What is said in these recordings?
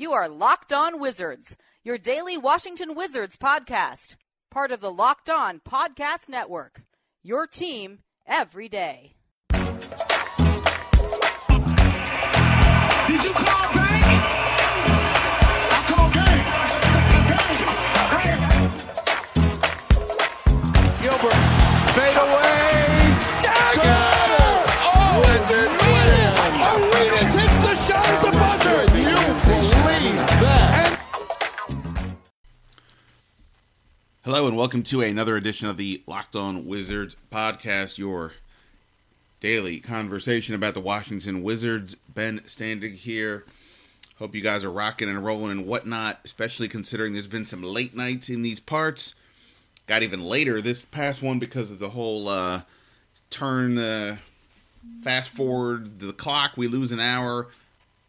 You are Locked On Wizards, your daily Washington Wizards podcast, part of the Locked On Podcast Network. Your team every day. Did you call Hello and welcome to another edition of the Locked On Wizards podcast, your daily conversation about the Washington Wizards. Ben Standig here. Hope you guys are rocking and rolling and whatnot, especially considering there's been some late nights in these parts. Got even later this past one because of the whole uh, turn the fast forward the clock. We lose an hour,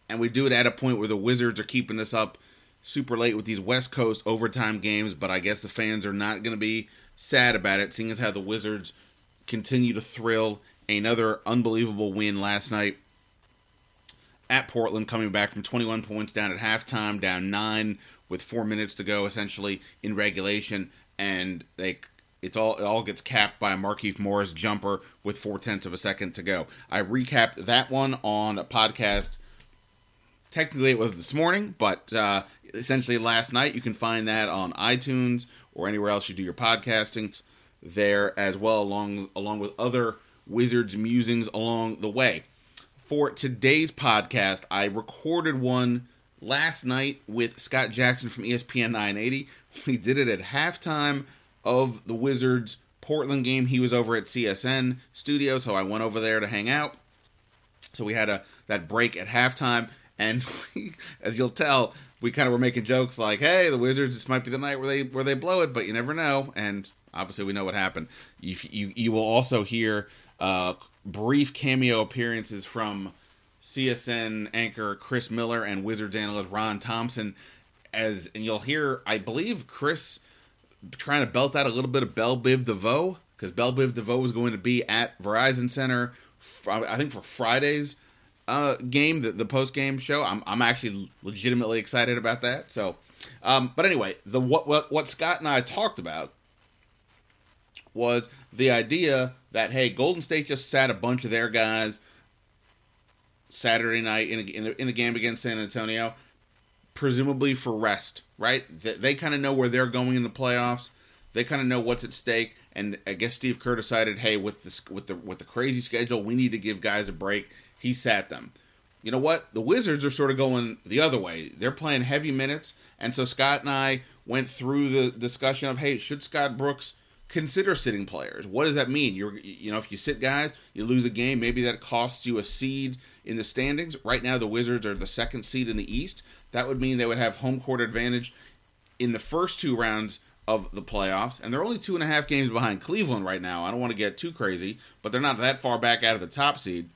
and we do it at a point where the Wizards are keeping us up super late with these West Coast overtime games, but I guess the fans are not going to be sad about it, seeing as how the Wizards continue to thrill. Another unbelievable win last night at Portland, coming back from 21 points down at halftime, down nine with four minutes to go, essentially in regulation, and they it's all it all gets capped by a Markieff Morris jumper with four tenths of a second to go. I recapped that one on a podcast technically it was this morning, but uh, essentially last night. You can find that on iTunes or anywhere else you do your podcasting there as well, along along with other Wizards musings along the way. For today's podcast, I recorded one last night with Scott Jackson from ESPN 980. We did it at halftime of the Wizards Portland game. He was over at CSN studio, so I went over there to hang out. So we had a that break at halftime, and we, as you'll tell, we kind of were making jokes like, "Hey, the Wizards, this might be the night where they where they blow it, but you never know." And obviously, we know what happened. You you, you will also hear uh, brief cameo appearances from CSN anchor Chris Miller and Wizards analyst Ron Thompson, as and you'll hear, I believe, Chris trying to belt out a little bit of Bell Biv DeVoe because Bell Biv DeVoe was going to be at Verizon Center, I think for Friday's uh, game, the, the post game show. I'm, I'm actually legitimately excited about that. So, um, but anyway, the what, what what Scott and I talked about was the idea that hey, Golden State just sat a bunch of their guys Saturday night in a, in a, in a game against San Antonio, presumably for rest, right? They, they kind of know where they're going in the playoffs. They kind of know what's at stake, and I guess Steve Kerr decided, hey, with this with the with the crazy schedule, we need to give guys a break. He sat them. You know what? The Wizards are sort of going the other way. They're playing heavy minutes, and so Scott and I went through the discussion of, hey, should Scott Brooks consider sitting players? What does that mean? You're you know, if you sit guys, you lose a game, maybe that costs you a seed in the standings. Right now the Wizards are the second seed in the East. That would mean they would have home court advantage in the first two rounds of the playoffs, and they're only two and a half games behind Cleveland right now. I don't want to get too crazy, but they're not that far back out of the top seed.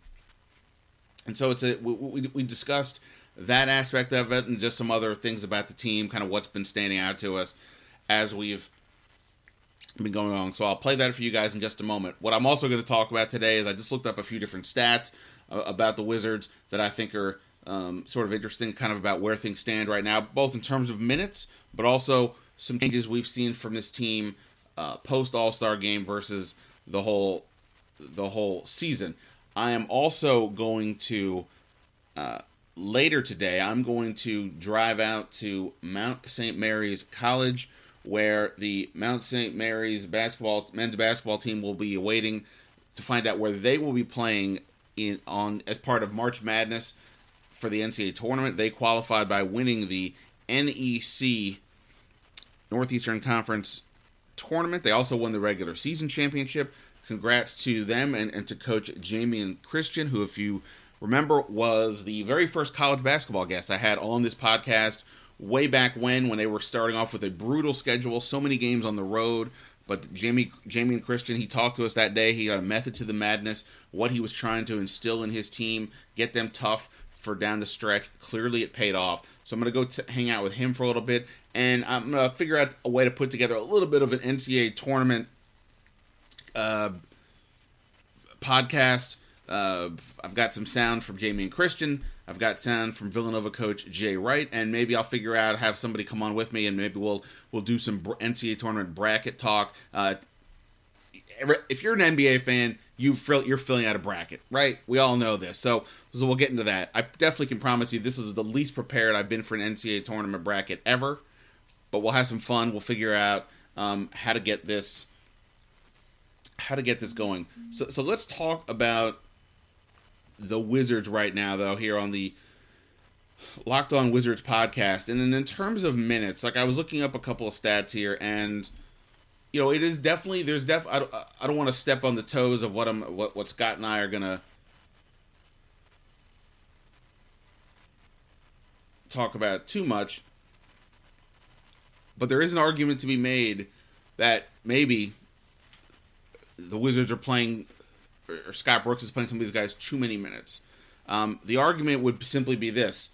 And so it's a we, we, discussed that aspect of it and just some other things about the team, kind of what's been standing out to us as we've been going on. So I'll play that for you guys in just a moment. What I'm also going to talk about today is I just looked up a few different stats uh, about the Wizards that I think are um, sort of interesting, kind of about where things stand right now, both in terms of minutes, but also some changes we've seen from this team uh, post All Star game versus the whole the whole season. I am also going to uh, later today. I'm going to drive out to Mount St. Mary's College, where the Mount St. Mary's basketball men's basketball team will be waiting to find out where they will be playing in on as part of March Madness for the NCAA tournament. They qualified by winning the NEC Northeastern Conference tournament. They also won the regular season championship. Congrats to them and, and to Coach Jamion Christian, who, if you remember, was the very first college basketball guest I had on this podcast way back when, when they were starting off with a brutal schedule, so many games on the road. But Jamie, Jamion Christian, he talked to us that day. He got a method to the madness, what he was trying to instill in his team, get them tough for down the stretch. Clearly, it paid off. So I'm going to go t- hang out with him for a little bit, and I'm going to figure out a way to put together a little bit of an NCAA tournament uh, podcast Uh, I've got some sound from Jamion Christian. I've got sound from Villanova coach Jay Wright, and maybe I'll figure out have somebody come on with me, and maybe we'll we'll do some NCAA tournament bracket talk. Uh, if you're an NBA fan, you fill, you're filling out a bracket, right? We all know this, so, so we'll get into that. I definitely can promise you this is the least prepared I've been for an NCAA tournament bracket ever, but we'll have some fun. We'll figure out um, how to get this how to get this going. So so let's talk about the Wizards right now, though, here on the Locked On Wizards podcast. And then in terms of minutes, like I was looking up a couple of stats here, and you know, it is definitely there's def. I don't, I don't want to step on the toes of what I'm what what Scott and I are gonna talk about too much. But there is an argument to be made that maybe the Wizards are playing or Scott Brooks is playing some of these guys too many minutes. Um, the argument would simply be this: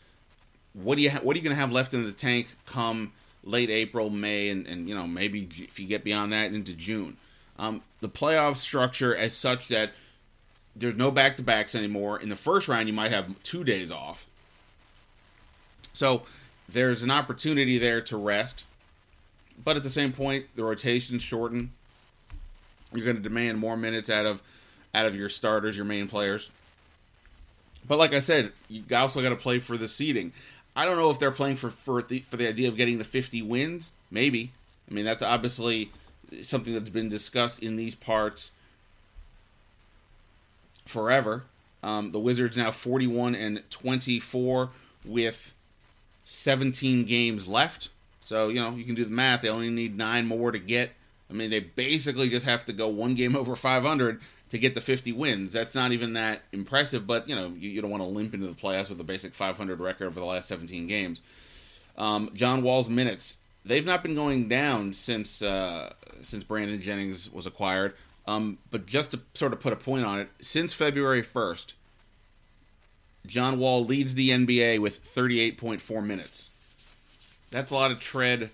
What do you ha- what are you going to have left in the tank come late April, May, and, and you know maybe if you get beyond that into June? Um, the playoff structure as such that there's no back to backs anymore. In the first round, you might have two days off, so there's an opportunity there to rest. But at the same point, the rotations shorten. You're going to demand more minutes out of out of your starters, your main players. But like I said, you also got to play for the seeding. I don't know if they're playing for for the for the idea of getting the 50 wins. Maybe. I mean, that's obviously something that's been discussed in these parts forever. Um, the Wizards now 41 and 24 with 17 games left. So you know you can do the math. They only need nine more to get. I mean, they basically just have to go one game over 500 to get the 50 wins. That's not even that impressive, but you know you, you don't want to limp into the playoffs with a basic 500 record over the last 17 games. Um, John Wall's minutes they've not been going down since uh, since Brandon Jennings was acquired. Um, but just to sort of put a point on it, since February 1st, John Wall leads the NBA with 38.4 minutes. That's a lot of tread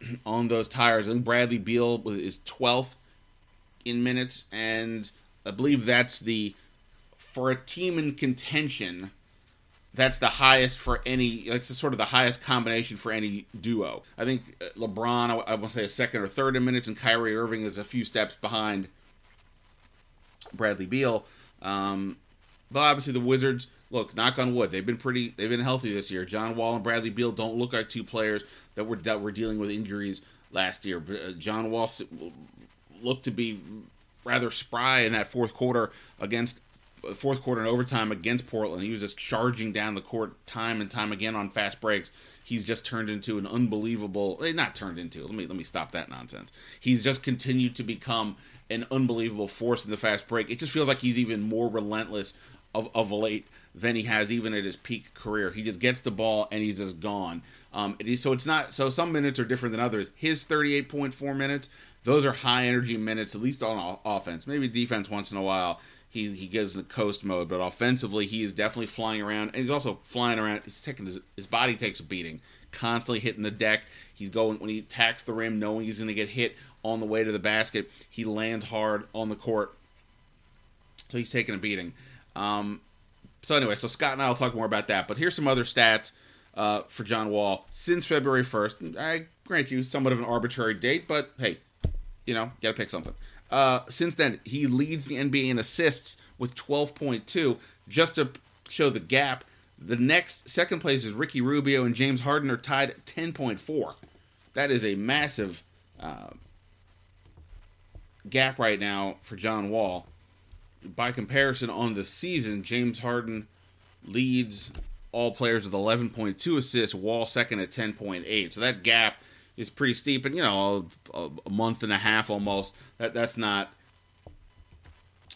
on those tires. Think Bradley Beal is 12th in minutes, and I believe that's the for a team in contention. That's the highest for any. Like sort of the highest combination for any duo. I think uh, LeBron, I, I want to say a second or third in minutes, and Kyrie Irving is a few steps behind Bradley Beal. Um, but obviously the Wizards. Look, knock on wood, they've been pretty. They've been healthy this year. John Wall and Bradley Beal don't look like two players that were that were dealing with injuries last year. Uh, John Wall looked to be rather spry in that fourth quarter against fourth quarter and overtime against Portland. He was just charging down the court time and time again on fast breaks. He's just turned into an unbelievable eh, not turned into. Let me let me stop that nonsense. He's just continued to become an unbelievable force in the fast break. It just feels like he's even more relentless of, of late than he has even at his peak career. He just gets the ball and he's just gone. Um, it is, so it's not so some minutes are different than others. His 38.4 minutes those are high energy minutes, at least on offense. Maybe defense once in a while. He he goes in coast mode, but offensively he is definitely flying around, and he's also flying around. He's taking his, his body takes a beating, constantly hitting the deck. He's going when he attacks the rim, knowing he's going to get hit on the way to the basket. He lands hard on the court, so he's taking a beating. Um, so anyway, so Scott and I will talk more about that. But here's some other stats uh, for John Wall since February 1st. I grant you somewhat of an arbitrary date, but hey, you know, got to pick something. Uh, since then, he leads the NBA in assists with 12.2. Just to show the gap, the next second place is Ricky Rubio and James Harden are tied at 10.4. That is a massive uh, gap right now for John Wall. By comparison, on the season, James Harden leads all players with 11.2 assists, Wall second at 10.8. So that gap is pretty steep, and you know, a, a month and a half almost. That that's not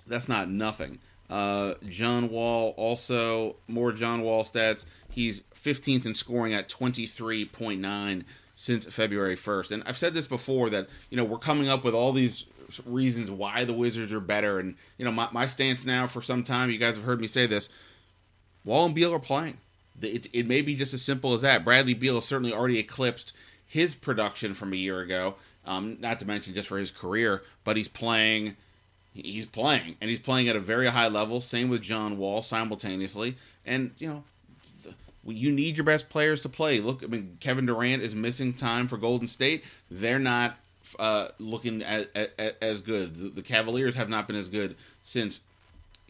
that's not nothing. Uh, John Wall also more John Wall stats. He's 15th in scoring at 23.9 since February 1st. And I've said this before that you know we're coming up with all these reasons why the Wizards are better. And you know my, my stance now for some time. You guys have heard me say this. Wall and Beal are playing. It, it may be just as simple as that. Bradley Beal has certainly already eclipsed his production from a year ago. Um, not to mention just for his career, but he's playing he's playing, and he's playing at a very high level. Same with John Wall simultaneously, and you know, you need your best players to play. Look, I mean, Kevin Durant is missing time for Golden State. They're not uh, looking as, as, as good. The, the Cavaliers have not been as good since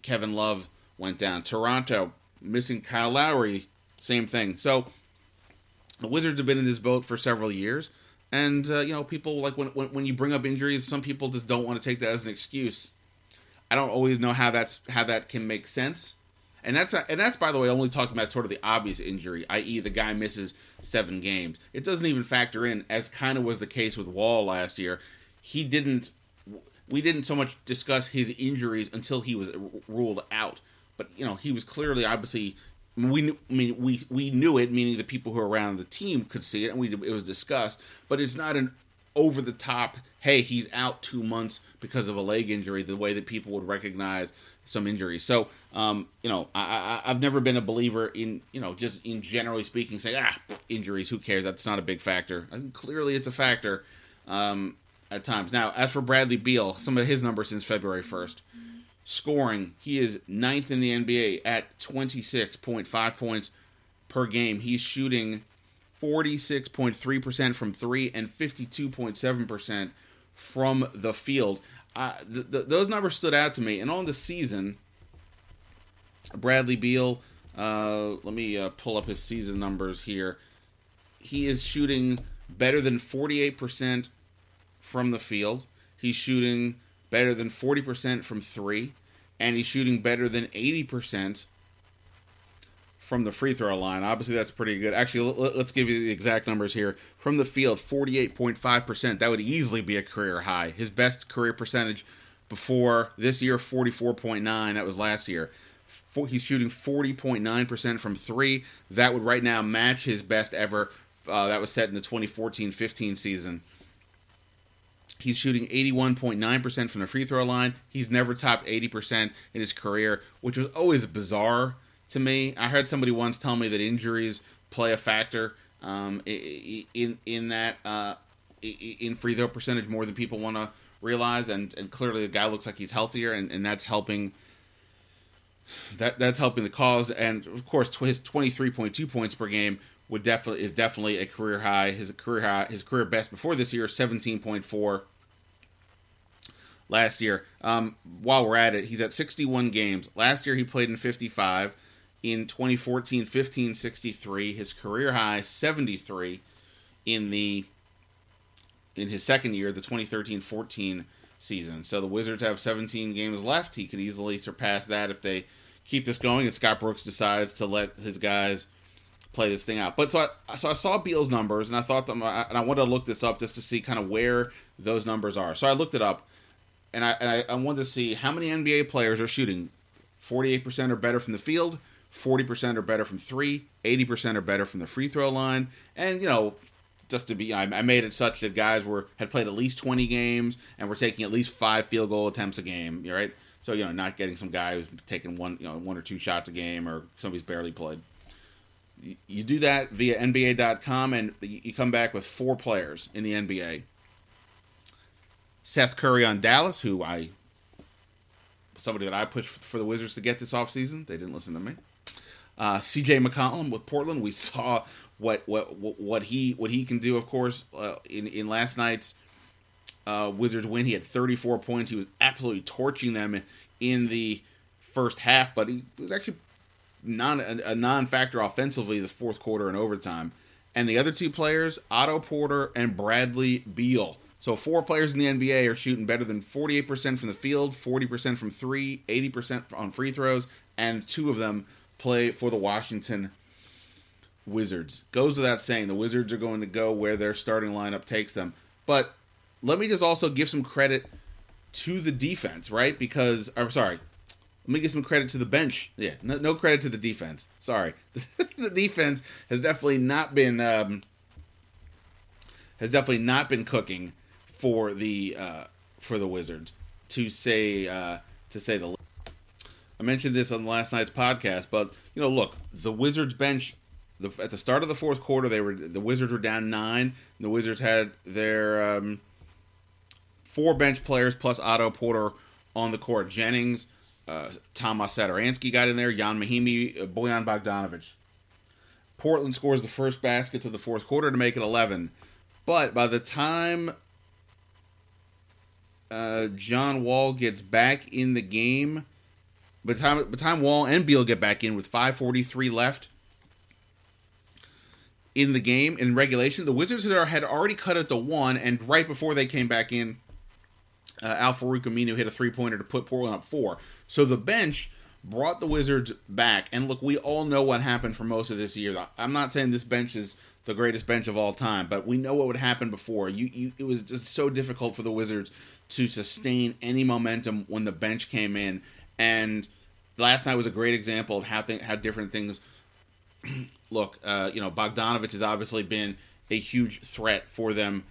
Kevin Love went down. Toronto missing Kyle Lowry, same thing. So the Wizards have been in this boat for several years, and uh, you know, people like when, when when you bring up injuries, some people just don't want to take that as an excuse. I don't always know how that's how that can make sense. And that's and that's by the way only talking about sort of the obvious injury, i.e., the guy misses seven games. It doesn't even factor in, as kind of was the case with Wall last year. He didn't. We didn't so much discuss his injuries until he was ruled out. But you know, he was clearly, obviously, we knew, I mean, we we knew it, meaning the people who are around the team could see it, and we it was discussed. But it's not an over the top. Hey, he's out two months because of a leg injury. The way that people would recognize some injuries. So, um, you know, I, I, have never been a believer in, you know, just in generally speaking, saying, ah, injuries, who cares? That's not a big factor. Clearly it's a factor um, at times. Now, as for Bradley Beal, some of his numbers since February 1st scoring, he is ninth in the NBA at 26.5 points per game. He's shooting 46.3% from three and 52.7% from the field. Th- th- those numbers stood out to me. And on the season, Bradley Beal, uh, let me uh, pull up his season numbers here. He is shooting better than 48% from the field. He's shooting better than 40% from three. And he's shooting better than 80% from the free throw line. Obviously, that's pretty good. Actually, let's give you the exact numbers here. From the field, 48.5%. That would easily be a career high. His best career percentage before this year, 44.9. That was last year. He's shooting 40.9% from three. That would right now match his best ever. Uh, that was set in the 2014 15 season. He's shooting 81.9% from the free throw line. He's never topped 80% in his career, which was always bizarre to me. I heard somebody once tell me that injuries play a factor um, in in that uh, in free throw percentage more than people want to realize, and, and clearly the guy looks like he's healthier, and, and that's helping. That that's helping the cause, and of course his twenty three point two points per game would definitely is definitely a career high. His career high, his career best before this year, seventeen point four. Last year, um, while we're at it, he's at 61 games. Last year he played in 55 in 2014 15 63 his career high 73 in the in his second year the 2013 14 season. So the wizards have 17 games left. He could easily surpass that if they keep this going and scott brooks decides to let his guys play this thing out. But so i so i saw beal's numbers and i thought them and i wanted to look this up just to see kind of where those numbers are. So i looked it up and i and i, I wanted to see how many nba players are shooting 48% or better from the field 40% or better from three, 80% or better from the free throw line. And, you know, just to be, I, I made it such that guys were had played at least 20 games and were taking at least five field goal attempts a game, right? So, you know, not getting some guy who's taking one, you know, one or two shots a game or somebody's barely played. You, you do that via NBA.com and you come back with four players in the NBA. Seth Curry on Dallas, who I somebody that I pushed for the Wizards to get this offseason. They didn't listen to me. Uh, C.J. McCollum with Portland, we saw what what what he what he can do. Of course, uh, in in last night's uh, Wizards win, he had 34 points. He was absolutely torching them in the first half, but he was actually non a, a non-factor offensively the fourth quarter and overtime. And the other two players, Otto Porter and Bradley Beal. So four players in the NBA are shooting better than 48% from the field, 40% from three, 80% on free throws, and two of them play for the Washington Wizards. Goes without saying, the Wizards are going to go where their starting lineup takes them. But let me just also give some credit to the defense, right? Because I'm sorry, let me give some credit to the bench. Yeah, no, no credit to the defense. Sorry, the defense has definitely not been um, has definitely not been cooking for the uh, for the Wizards to say uh, to say the I mentioned this on last night's podcast, but you know, look, the Wizards bench. The, at the start of the fourth quarter, they were the Wizards were down nine. the Wizards had their um, four bench players plus Otto Porter on the court. Jennings, uh, Tomas Satoransky got in there, Ian Mahinmi, uh, Bojan Bogdanovic. Portland scores the first basket to the fourth quarter to make it 11. But by the time uh, John Wall gets back in the game, by the time, by the time Wall and Beal get back in with 5.43 left in the game in regulation, the Wizards had already cut it to one, and right before they came back in, uh, Al Farouq Aminu hit a three pointer to put Portland up four. So the bench brought the Wizards back. And look, we all know what happened for most of this year. I'm not saying this bench is the greatest bench of all time, but we know what would happen before. You, you it was just so difficult for the Wizards to sustain any momentum when the bench came in. And last night was a great example of how th- how different things look. Uh, you know, Bogdanovic has obviously been a huge threat for them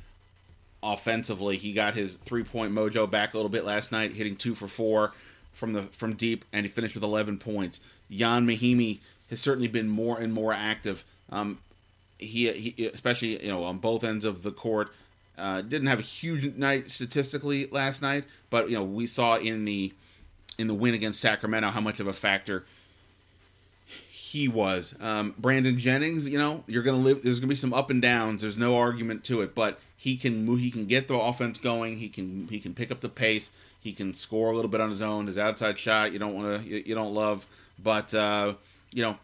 offensively. He got his three point mojo back a little bit last night, hitting two for four from the from deep, and he finished with 11 points. Ian Mahinmi has certainly been more and more active. Um, he, he, especially you know on both ends of the court. Uh, didn't have a huge night statistically last night, but you know we saw in the in the win against Sacramento how much of a factor he was. Um, Brandon Jennings, you know, you're gonna live. There's gonna be some up and downs. There's no argument to it, but he can move. He can get the offense going. He can he can pick up the pace. He can score a little bit on his own. His outside shot, you don't want to, you, you, don't love, but uh, you know,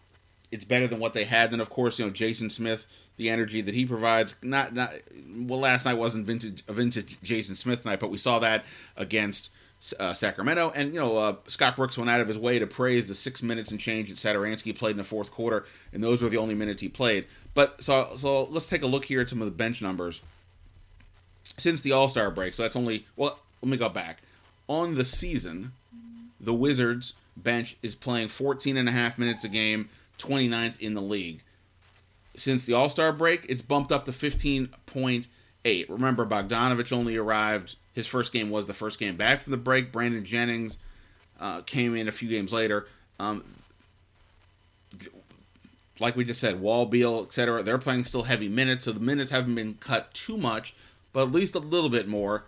it's better than what they had. Then of course, you know, Jason Smith, the energy that he provides. Not not well. Last night wasn't vintage a vintage Jason Smith night, but we saw that against. Uh, Sacramento, and you know uh, Scott Brooks went out of his way to praise the six minutes and change that Satoransky played in the fourth quarter, and those were the only minutes he played. But so so let's take a look here at some of the bench numbers since the All Star break. So that's only well. Let me go back on the season, the Wizards bench is playing 14 and a half minutes a game, 29th in the league. Since the All Star break, it's bumped up to 15.8. Remember, Bogdanovic only arrived, his first game was the first game back from the break. Brandon Jennings uh, came in a few games later. Um, like we just said, Wall, Beal, etc., they're playing still heavy minutes, so the minutes haven't been cut too much, but at least a little bit more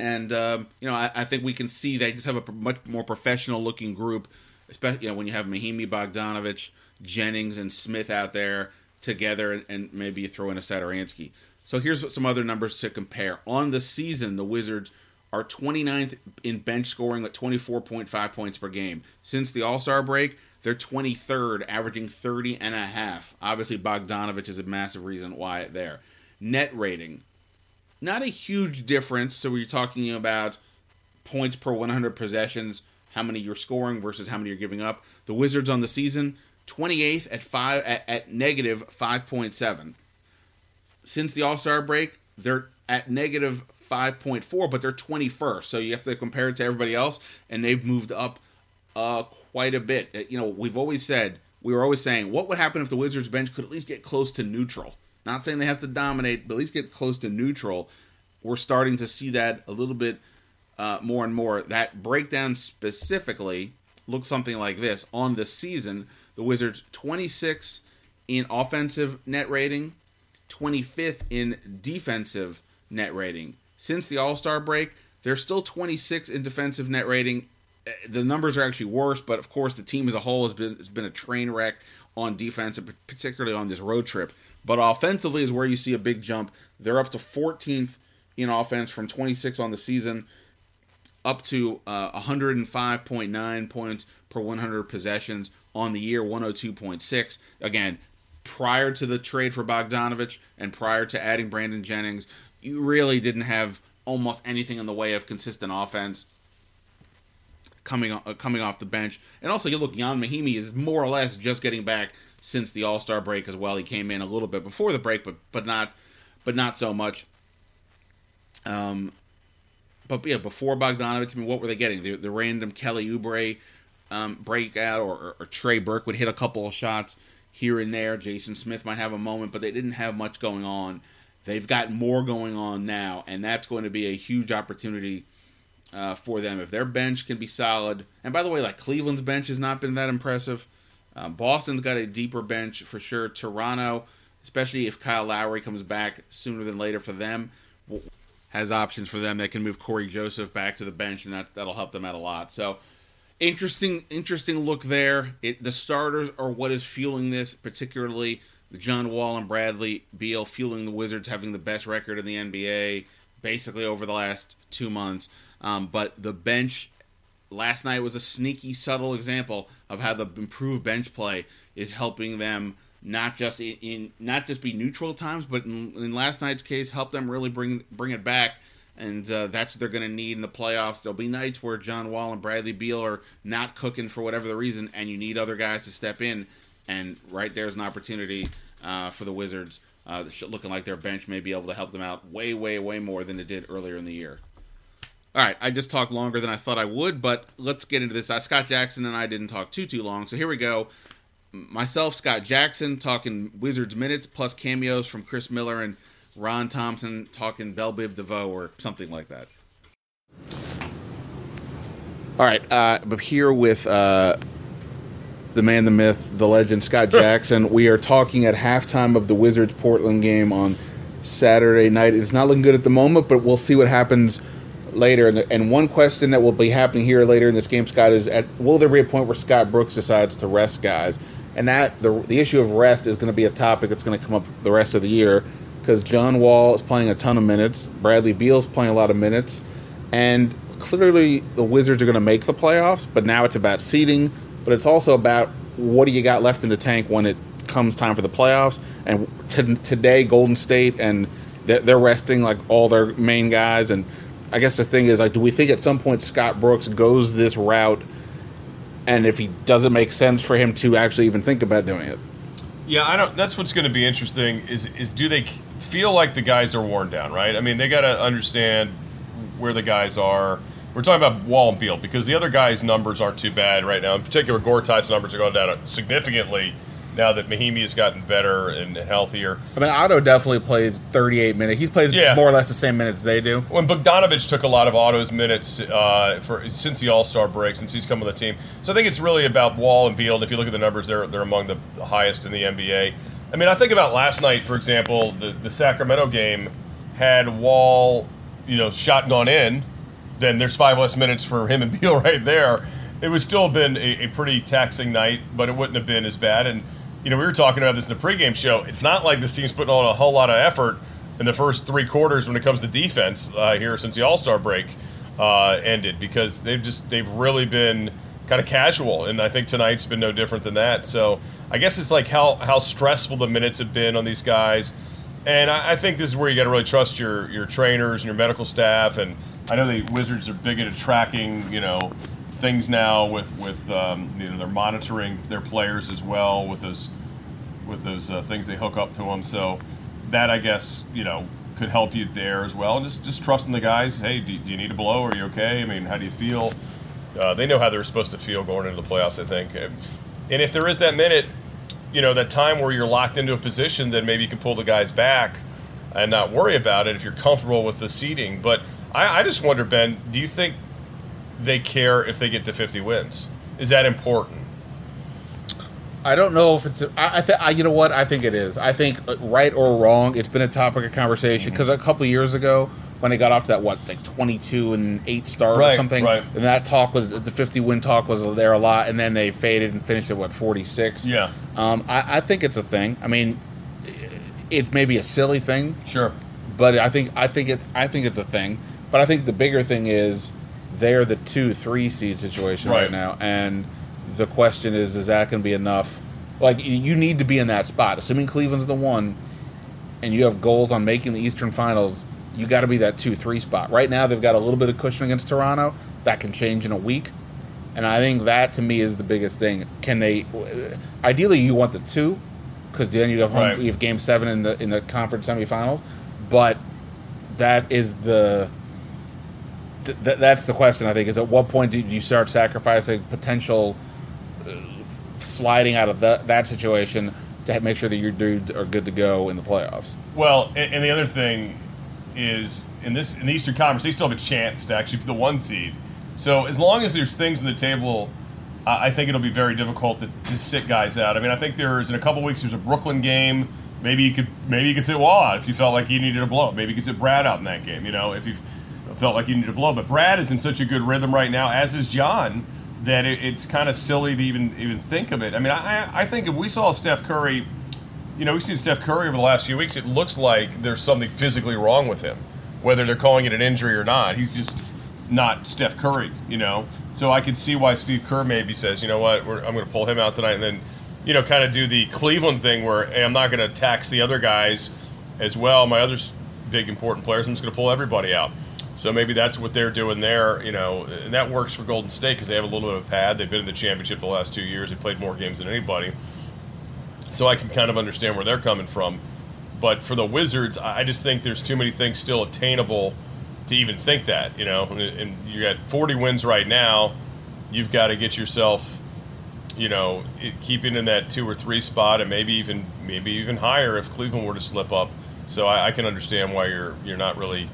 and um, you know I, I, think we can see they just have a much more professional looking group, especially you know when you have Mahinmi, Bogdanovic, Jennings, and Smith out there together, and, and maybe throw in a Satoransky. So here's some other numbers to compare. On the season, the Wizards are 29th in bench scoring at 24.5 points per game. Since the All Star break, they're 23rd, averaging 30 and a half. Obviously, Bogdanovic is a massive reason why there. Net rating, not a huge difference. So we're talking about points per 100 possessions, how many you're scoring versus how many you're giving up. The Wizards on the season, 28th at five at, at negative 5.7. Since the All Star break, they're at negative 5.4, but they're 21st. So you have to compare it to everybody else, and they've moved up uh, quite a bit. Uh, you know, we've always said, we were always saying, what would happen if the Wizards bench could at least get close to neutral? Not saying they have to dominate, but at least get close to neutral. We're starting to see that a little bit uh, more and more. That breakdown specifically looks something like this. On the season, the Wizards 26 in offensive net rating, 25th in defensive net rating. Since the All Star break, they're still 26 in defensive net rating. Uh, the numbers are actually worse, but of course, the team as a whole has been has been a train wreck on defense, particularly on this road trip. But offensively is where you see a big jump. They're up to 14th in offense from 26 on the season, up to uh, 105.9 points per 100 possessions on the year, 102.6. Again, prior to the trade for Bogdanovic and prior to adding Brandon Jennings, you really didn't have almost anything in the way of consistent offense coming uh, coming off the bench. And also, you look, Ian Mahinmi is more or less just getting back since the All Star break as well. He came in a little bit before the break, but but not but not so much. Um, but yeah, before Bogdanovic, I mean, what were they getting? The, the random Kelly Oubre um, breakout, or, or, or, Trey Burke would hit a couple of shots here and there. Jason Smith might have a moment, but they didn't have much going on. They've got more going on now, and that's going to be a huge opportunity uh, for them if their bench can be solid. And by the way, like Cleveland's bench has not been that impressive. Uh, Boston's got a deeper bench for sure. Toronto, especially if Kyle Lowry comes back sooner than later for them, has options for them. They can move Cory Joseph back to the bench, and that that'll help them out a lot. So interesting, interesting look there. It, the starters are what is fueling this, particularly John Wall and Bradley Beal, fueling the Wizards having the best record in the NBA basically over the last two months. Um, but the bench last night was a sneaky, subtle example of how the improved bench play is helping them not just in, in not just be neutral times, but in, in, last night's case, help them really bring bring it back. And uh, that's what they're going to need in the playoffs. There'll be nights where John Wall and Bradley Beal are not cooking for whatever the reason, and you need other guys to step in. And right there's an opportunity uh, for the Wizards, uh, looking like their bench may be able to help them out way, way, way more than it did earlier in the year. All right, I just talked longer than I thought I would, but let's get into this. Uh, Scott Jackson and I didn't talk too too long, so here we go. Myself, Scott Jackson, talking Wizards minutes plus cameos from Chris Miller and Ron Thompson talking Bell Biv DeVoe or something like that. All right, uh, I'm here with uh, the man, the myth, the legend, Scott Jackson. we are talking at halftime of the Wizards Portland game on Saturday night. It's not looking good at the moment, but we'll see what happens later. And, and, one question that will be happening here later in this game, Scott, is at will there be a point where Scott Brooks decides to rest guys? And that the the issue of rest is going to be a topic that's going to come up the rest of the year because John Wall is playing a ton of minutes, Bradley Beal's playing a lot of minutes, and clearly the Wizards are going to make the playoffs. But now it's about seeding, but it's also about what do you got left in the tank when it comes time for the playoffs. And t- today, Golden State and they're resting like all their main guys and I guess the thing is, like, do we think at some point Scott Brooks goes this route, and if he doesn't make sense for him to actually even think about doing it? Yeah, I don't. That's what's going to be interesting. Is is do they feel like the guys are worn down? Right. I mean, they got to understand where the guys are. We're talking about Wall and Beal because the other guys' numbers aren't too bad right now. In particular, Gortat's numbers are going down significantly now that Mahinmi has gotten better and healthier. I mean, Otto definitely plays 38 minutes. He plays yeah. more or less the same minutes they do. When Bogdanovic took a lot of Otto's minutes uh, for since the All Star break, since he's come on the team, so I think it's really about Wall and Beal. And if you look at the numbers, they're they're among the highest in the NBA. I mean, I think about last night, for example, the the Sacramento game had Wall, you know, shot gone in. Then there's five less minutes for him and Beal right there. It would still have been a, a pretty taxing night, but it wouldn't have been as bad. And you know, we were talking about this in the pregame show. It's not like this team's putting on a whole lot of effort in the first three quarters when it comes to defense uh, here since the All Star break uh, ended because they've just they've really been kind of casual, and I think tonight's been no different than that. So I guess it's like how how stressful the minutes have been on these guys, and I, I think this is where you got to really trust your your trainers and your medical staff. And I know the Wizards are big at tracking, you know, things now with with um, you know they're monitoring their players as well with those with those uh, things they hook up to them. So that I guess you know could help you there as well. And just just trusting the guys. Hey, do, do you need a blow? Are you okay? I mean, how do you feel? Uh, they know how they're supposed to feel going into the playoffs. I think, and if there is that minute, you know, that time where you're locked into a position, then maybe you can pull the guys back and not worry about it if you're comfortable with the seating. But I, I just wonder, Ben, do you think they care if they get to 50 wins. Is that important? I don't know if it's. I, I, th- I you know what? I think it is. I think uh, right or wrong, it's been a topic of conversation because mm-hmm. a couple years ago, when they got off to that what like 22 and eight start right, or something, right. and that talk was the 50 win talk was there a lot, and then they faded and finished at what 46. Yeah. Um, I, I think it's a thing. I mean, it may be a silly thing. Sure. But I think I think it's I think it's a thing. But I think the bigger thing is they're the two three seed situation right. right now, and the question is, is that going to be enough? Like you need to be in that spot. Assuming Cleveland's the one, and you have goals on making the Eastern Finals, you got to be that two three spot. Right now, they've got a little bit of cushion against Toronto. That can change in a week, and I think that to me is the biggest thing. Can they? Ideally, you want the two, because then you have home, right. you have Game Seven in the in the conference semifinals, but that is the th- that's the question. I think is at what point do you start sacrificing potential uh, sliding out of that that situation to make sure that your dudes are good to go in the playoffs. Well, and, and the other thing is in this in the Eastern Conference, they still have a chance to actually be the one seed. So as long as there's things on the table I I think it'll be very difficult to, to sit guys out. I mean, I think there's in a couple weeks there's a Brooklyn game. Maybe you could maybe you could sit Wall out if you felt like you needed a blow. Maybe you could sit Brad out in that game. You know, if you felt like you needed a blow. But Brad is in such a good rhythm right now, as is John, that it, it's kind of silly to even even think of it. I mean, I I think if we saw Steph Curry, you know, we've seen Steph Curry over the last few weeks. It looks like there's something physically wrong with him, whether they're calling it an injury or not. He's just not Steph Curry, you know. So I could see why Steve Kerr maybe says, you know what, I'm going to pull him out tonight, and then, you know, kind of do the Cleveland thing where hey, I'm not going to tax the other guys as well. My other big important players, I'm just going to pull everybody out. So maybe that's what they're doing there, you know, and that works for Golden State because they have a little bit of a pad. They've been in the championship the last two years. They played more games than anybody. So I can kind of understand where they're coming from. But for the Wizards, I just think there's too many things still attainable to even think that, you know. And- And you got 40 wins right now. You've got to get yourself, you know, keeping in that two or three spot, and maybe even maybe even higher if Cleveland were to slip up. So I, I can understand why you're you're not really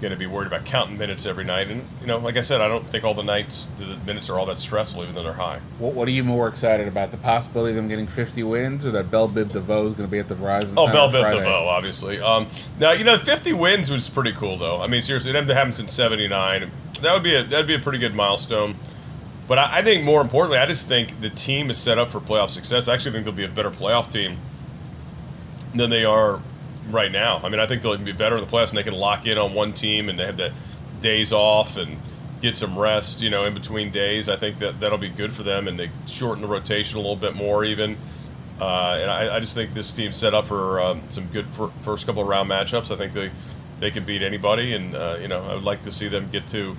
going to be worried about counting minutes every night. And you know, like I said, I don't think all the nights the minutes are all that stressful, even though they're high. What, what are you more excited about? The possibility of them getting 50 wins, or that Bell Biv DeVoe is going to be at the Verizon? Oh, Center Bell Friday? DeVoe, obviously. Um, now you know, 50 wins was pretty cool, though. I mean, seriously, it happened since '79. That would be a that'd be a pretty good milestone. But I, I think more importantly, I just think the team is set up for playoff success. I actually think they'll be a better playoff team than they are right now. I mean, I think they'll even be better in the playoffs, and they can lock in on one team, and they have the days off and get some rest, you know, in between days. I think that that'll be good for them, and they shorten the rotation a little bit more, even. Uh, and I, I just think this team's set up for um, some good fir- first couple of round matchups. I think they they can beat anybody, and uh, you know, I would like to see them get to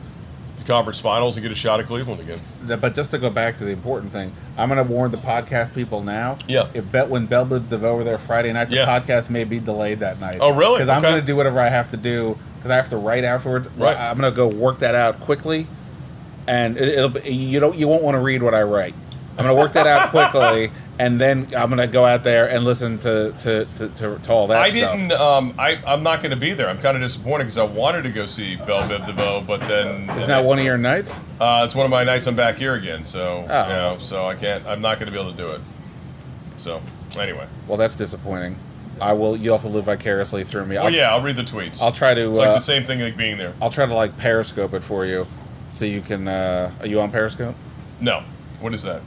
conference finals and get a shot at Cleveland again. But just to go back to the important thing, I'm going to warn the podcast people now. Yeah. If Bet when Bell were there Friday night, the Yeah. podcast may be delayed that night. Oh, really? Because I'm going to do whatever I have to do because I have to write afterwards. Right. I'm going to go work that out quickly, and it'll be, you don't you won't want to read what I write. I'm going to work that out quickly, and then I'm going to go out there and listen to to, to, to, to all that I stuff. didn't. Um, I, I'm not going to be there. I'm kind of disappointed because I wanted to go see Bell Biv DeVoe, but then Isn't that one of your nights? Uh, it's one of my nights I'm back here again, so Oh. you know, so I can't. I'm not going to be able to do it. So anyway, Well, that's disappointing. I will. You'll have to live vicariously through me. well, I'll, yeah, I'll read the tweets. I'll try to. it's like uh, the same thing like being there. I'll try to like Periscope it for you, so you can. Uh, are you on Periscope? No, what is that?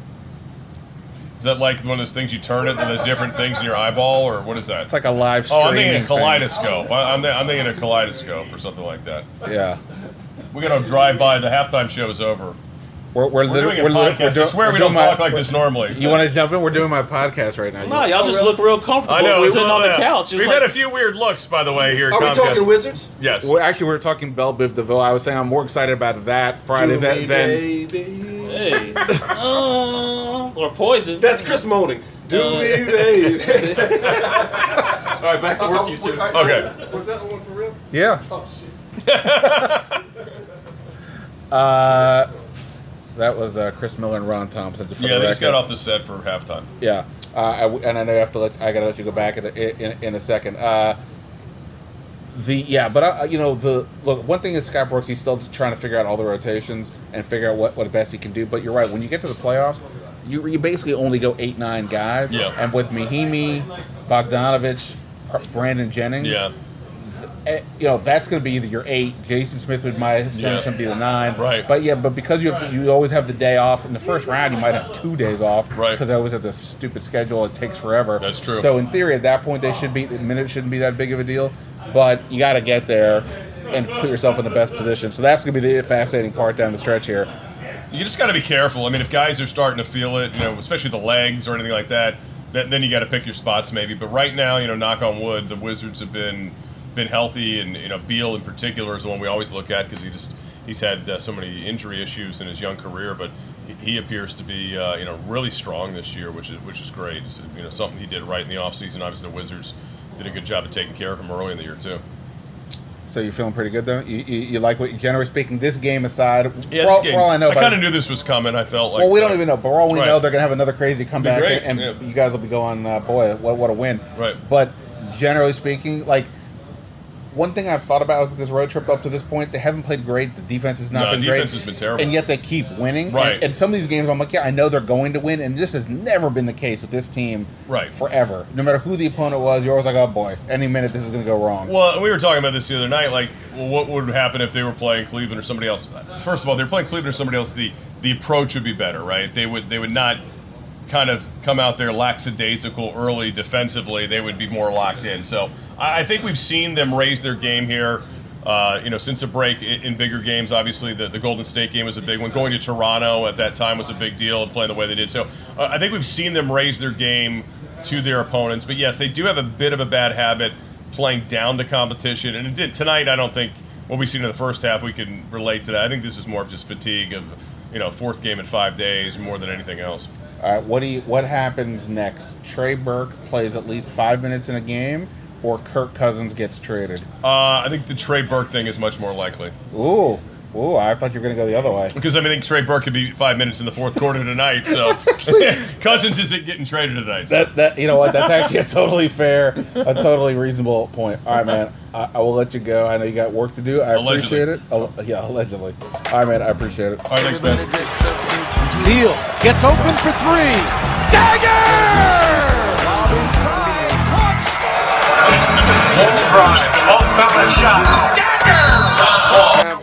Is that like one of those things you turn it and there's different things in your eyeball, or what is that? It's like a live. oh, I'm thinking a streaming thing. kaleidoscope. I, I'm, th- I'm thinking a kaleidoscope or something like that. Yeah, We're gonna drive by. The halftime show is over. we're we're, We're literally doing a we're, lit- podcast. we're I swear we're don't my- talk like this normally. You want to jump in? We're doing my podcast right now. No, You- y'all just look real comfortable I know. We're sitting on the couch. We've like, had a few weird looks, by the way, here. at Are we Comcast. talking Wizards? Yes. Well, actually, we were talking Bell Biv DeVoe. I was saying I'm more excited about that Friday than, me, than baby. Hey, uh, or poison. That's Chris moaning. Do Uh, me, baby. All right, back to work, you two. Okay. Was that the one for real? yeah. Oh shit. Uh, that was uh, Chris Miller and Ron Thompson. For Yeah, the they just got off the set for halftime. Yeah, uh, I, and I know you have to let I gotta let you go back in a, in, in a second. Uh, the yeah, but I, you know the look. One thing is Scott Brooks. He's still trying to figure out all the rotations and figure out what what best he can do. But you're right. When you get to the playoffs, you you basically only go eight nine guys. Yeah. And with Mahinmi, Bogdanovic, Brandon Jennings. Yeah. eh, you know that's going to be either your eight. Jason Smith would my Yeah. assumption be the nine. Right. But yeah, but because you have, you always have the day off in the first round, you might have two days off. Right. Because I always have this stupid schedule. It takes forever. That's true. So in theory, at that point, they should be the minute shouldn't be that big of a deal. But you got to get there and put yourself in the best position. So that's going to be the fascinating part down the stretch here. You just got to be careful. I mean, if guys are starting to feel it, you know, especially the legs or anything like that, then, you got to pick your spots maybe. But right now, you know, knock on wood, the Wizards have been been healthy, and you know, Beal in particular is the one we always look at because he just he's had uh, so many injury issues in his young career, but he, he appears to be uh, you know really strong this year, which is which is great. It's, you know, something he did right in the offseason. Obviously, the Wizards did a good job of taking care of him early in the year too. So you're feeling pretty good though. You, you, you like what? Generally speaking, this game aside, Yeah, for, all, for all I know, I kind of knew this was coming. I felt like well, we don't uh, even know. But for all we Right. know, they're going to have another crazy comeback, great, and yeah. you guys will be going, uh, boy, what, what a win. Right. But generally speaking, like one thing I've thought about with this road trip up to this point, they haven't played great. The defense has not No, been defense great. has been terrible. and yet they keep winning. Right. And, and some of these games, I'm like, yeah, I know they're going to win, and this has never been the case with this team. Right. Forever, no matter who the opponent was, you're always like, oh boy, any minute this is going to go wrong. Well, we were talking about this the other night. Like, well, what would happen if they were playing Cleveland or somebody else? First of all, they're playing Cleveland or somebody else. The the approach would be better, right? They would they would not kind of come out there lackadaisical early defensively. They would be more locked in. So I, think we've seen them raise their game here. Uh, you know, since the break in, bigger games, obviously the, the Golden State game was a big one. Going to Toronto at that time was a big deal and playing the way they did. So uh, I think we've seen them raise their game to their opponents. But yes, they do have a bit of a bad habit playing down to competition. And it did tonight. I don't think what we've seen in the first half we can relate to that. I think this is more of just fatigue of you know fourth game in five days more than anything else. All right, what do you, what happens next? Trey Burke plays at least five minutes in a game, or Kirk Cousins gets traded. Uh, I think the Trey Burke thing is much more likely Ooh, ooh, I thought you were going to go the other way. because I, mean, I think Trey Burke could be five minutes in the fourth quarter tonight. So Cousins isn't getting traded tonight. so. That that you know what? That's actually a totally fair, a totally reasonable point. All right, man. I, I will let you go. I know you got work to do. I Allegedly. appreciate it. Al- yeah, allegedly. All right, man. I appreciate it. All right, thanks, man. Beal gets open for three. Dagger! Long drive, off balance shot. Dagger!